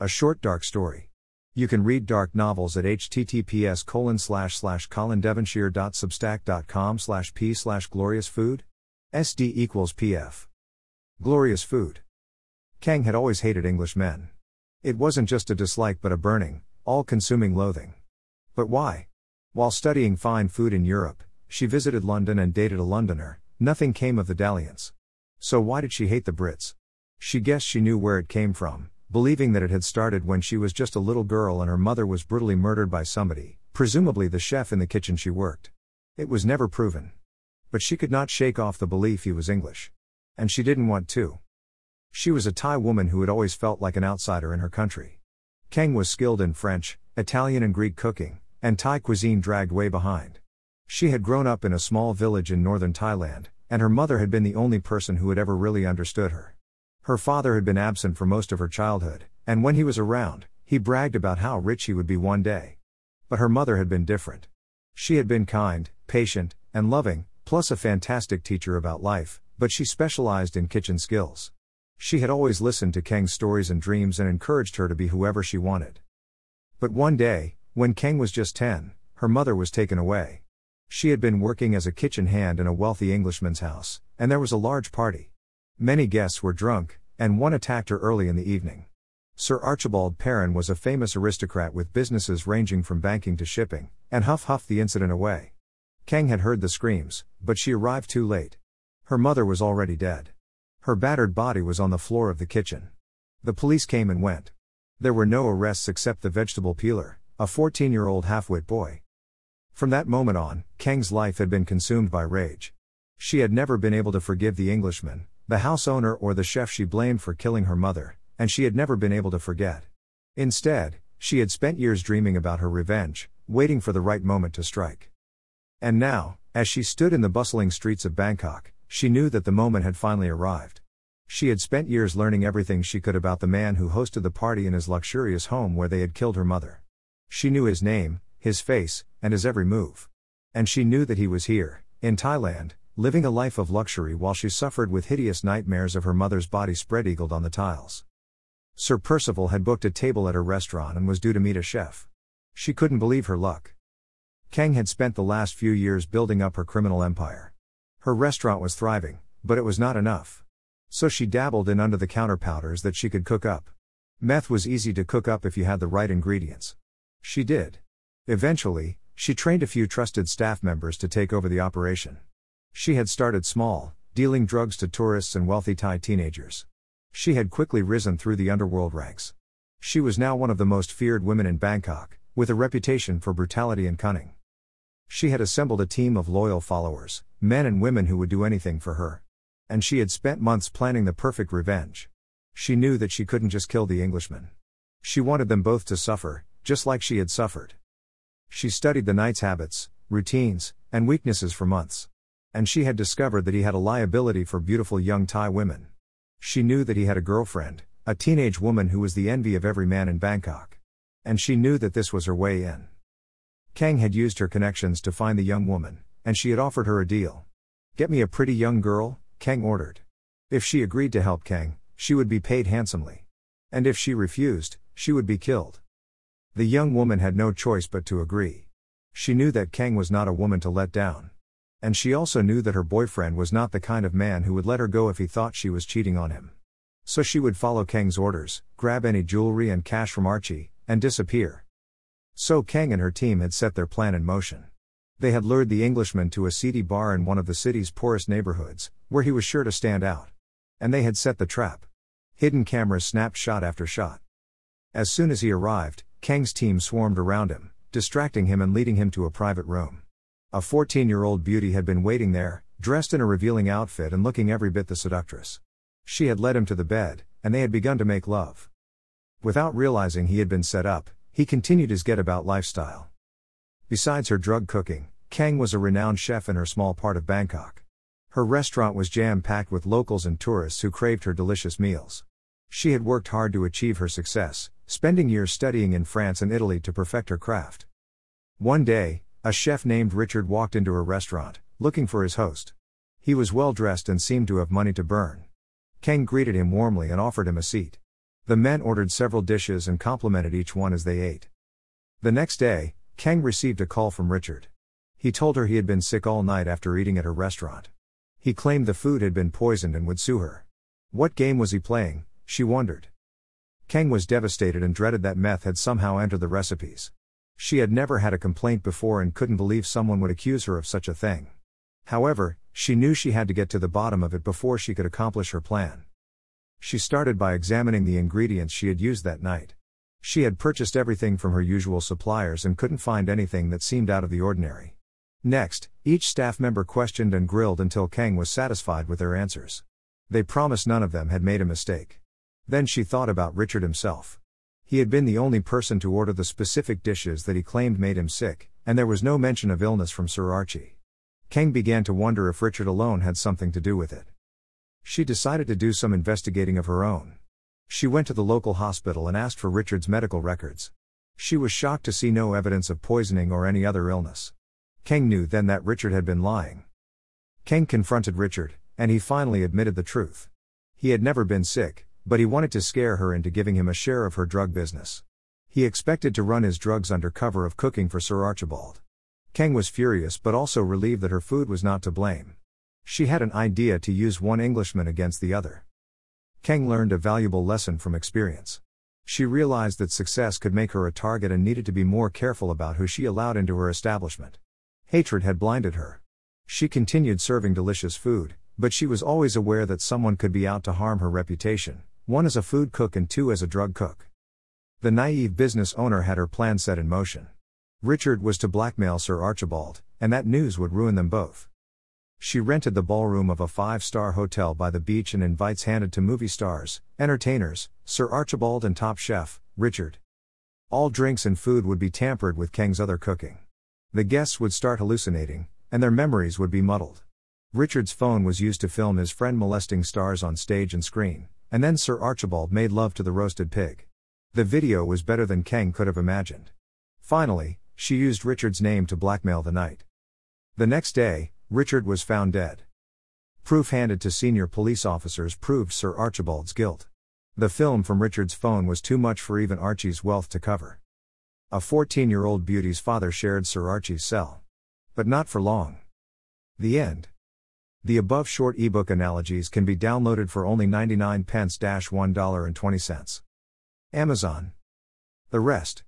A short dark story. You can read dark novels at https colon slash slash colindevonshire.substack.com slash p slash glorious food. SD equals PF. Glorious food. Kang had always hated English men. It wasn't just a dislike but a burning, all consuming loathing. But why? While studying fine food in Europe, she visited London and dated a Londoner, nothing came of the dalliance. So why did she hate the Brits? She guessed she knew where it came from, believing that it had started when she was just a little girl and her mother was brutally murdered by somebody, presumably the chef in the kitchen she worked. It was never proven. But she could not shake off the belief he was English. And she didn't want to. She was a Thai woman who had always felt like an outsider in her country. Kang was skilled in French, Italian, and Greek cooking, and Thai cuisine dragged way behind. She had grown up in a small village in northern Thailand, and her mother had been the only person who had ever really understood her. Her father had been absent for most of her childhood, and when he was around, he bragged about how rich he would be one day. But her mother had been different. She had been kind, patient, and loving, plus a fantastic teacher about life, but she specialized in kitchen skills. She had always listened to Kang's stories and dreams and encouraged her to be whoever she wanted. But one day, when Kang was just 10, her mother was taken away. She had been working as a kitchen hand in a wealthy Englishman's house, and there was a large party. Many guests were drunk, and one attacked her early in the evening. Sir Archibald Perrin was a famous aristocrat with businesses ranging from banking to shipping, and huff huffed the incident away. Kang had heard the screams, but she arrived too late. Her mother was already dead. Her battered body was on the floor of the kitchen. The police came and went. There were no arrests except the vegetable peeler, a 14 year old half wit boy. From that moment on, Kang's life had been consumed by rage. She had never been able to forgive the Englishman, the house owner or the chef she blamed for killing her mother, and she had never been able to forget. Instead, she had spent years dreaming about her revenge, waiting for the right moment to strike. And now, as she stood in the bustling streets of Bangkok, she knew that the moment had finally arrived. She had spent years learning everything she could about the man who hosted the party in his luxurious home where they had killed her mother. She knew his name, his face, and his every move. And she knew that he was here, in Thailand, living a life of luxury while she suffered with hideous nightmares of her mother's body spread eagled on the tiles. Sir Percival had booked a table at her restaurant and was due to meet a chef. She couldn't believe her luck. Kang had spent the last few years building up her criminal empire. Her restaurant was thriving, but it was not enough. So she dabbled in under the counter powders that she could cook up. Meth was easy to cook up if you had the right ingredients. She did. Eventually, she trained a few trusted staff members to take over the operation. She had started small, dealing drugs to tourists and wealthy Thai teenagers. She had quickly risen through the underworld ranks. She was now one of the most feared women in Bangkok, with a reputation for brutality and cunning. She had assembled a team of loyal followers, men and women who would do anything for her. And she had spent months planning the perfect revenge. She knew that she couldn't just kill the Englishman. She wanted them both to suffer, just like she had suffered. She studied the knight's habits, routines, and weaknesses for months and she had discovered that he had a liability for beautiful young Thai women. She knew that he had a girlfriend, a teenage woman who was the envy of every man in Bangkok. And she knew that this was her way in. Kang had used her connections to find the young woman, and she had offered her a deal. Get me a pretty young girl, Kang ordered. If she agreed to help Kang, she would be paid handsomely. And if she refused, she would be killed. The young woman had no choice but to agree. She knew that Kang was not a woman to let down. And she also knew that her boyfriend was not the kind of man who would let her go if he thought she was cheating on him. So she would follow Kang's orders, grab any jewelry and cash from Archie, and disappear. So Kang and her team had set their plan in motion. They had lured the Englishman to a seedy bar in one of the city's poorest neighborhoods, where he was sure to stand out. And they had set the trap. Hidden cameras snapped shot after shot. As soon as he arrived, Kang's team swarmed around him, distracting him and leading him to a private room. A 14 year old beauty had been waiting there, dressed in a revealing outfit and looking every bit the seductress. She had led him to the bed, and they had begun to make love. Without realizing he had been set up, he continued his get about lifestyle. Besides her drug cooking, Kang was a renowned chef in her small part of Bangkok. Her restaurant was jam packed with locals and tourists who craved her delicious meals. She had worked hard to achieve her success, spending years studying in France and Italy to perfect her craft. One day, a chef named Richard walked into a restaurant, looking for his host. He was well dressed and seemed to have money to burn. Kang greeted him warmly and offered him a seat. The men ordered several dishes and complimented each one as they ate. The next day, Kang received a call from Richard. He told her he had been sick all night after eating at her restaurant. He claimed the food had been poisoned and would sue her. What game was he playing, she wondered. Kang was devastated and dreaded that meth had somehow entered the recipes. She had never had a complaint before and couldn't believe someone would accuse her of such a thing. However, she knew she had to get to the bottom of it before she could accomplish her plan. She started by examining the ingredients she had used that night. She had purchased everything from her usual suppliers and couldn't find anything that seemed out of the ordinary. Next, each staff member questioned and grilled until Kang was satisfied with their answers. They promised none of them had made a mistake. Then she thought about Richard himself. He had been the only person to order the specific dishes that he claimed made him sick, and there was no mention of illness from Sir Archie. Kang began to wonder if Richard alone had something to do with it. She decided to do some investigating of her own. She went to the local hospital and asked for Richard's medical records. She was shocked to see no evidence of poisoning or any other illness. Kang knew then that Richard had been lying. Kang confronted Richard, and he finally admitted the truth. He had never been sick, but he wanted to scare her into giving him a share of her drug business. He expected to run his drugs under cover of cooking for Sir Archibald. Kang was furious but also relieved that her food was not to blame. She had an idea to use one Englishman against the other. Kang learned a valuable lesson from experience. She realized that success could make her a target and needed to be more careful about who she allowed into her establishment. Hatred had blinded her. She continued serving delicious food, but she was always aware that someone could be out to harm her reputation, one as a food cook and two as a drug cook. The naive business owner had her plan set in motion. Richard was to blackmail Sir Archibald, and that news would ruin them both. She rented the ballroom of a five star hotel by the beach and invites handed to movie stars, entertainers, Sir Archibald and top chef, Richard. All drinks and food would be tampered with Kang's other cooking. The guests would start hallucinating, and their memories would be muddled. Richard's phone was used to film his friend molesting stars on stage and screen, and then Sir Archibald made love to the roasted pig. The video was better than Kang could have imagined. Finally, she used Richard's name to blackmail the knight. The next day, Richard was found dead. Proof handed to senior police officers proved Sir Archibald's guilt. The film from Richard's phone was too much for even Archie's wealth to cover. A 14 year old beauty's father shared Sir Archie's cell. But not for long. The end. The above short ebook analogies can be downloaded for only 99 pence $1.20. Amazon. The rest.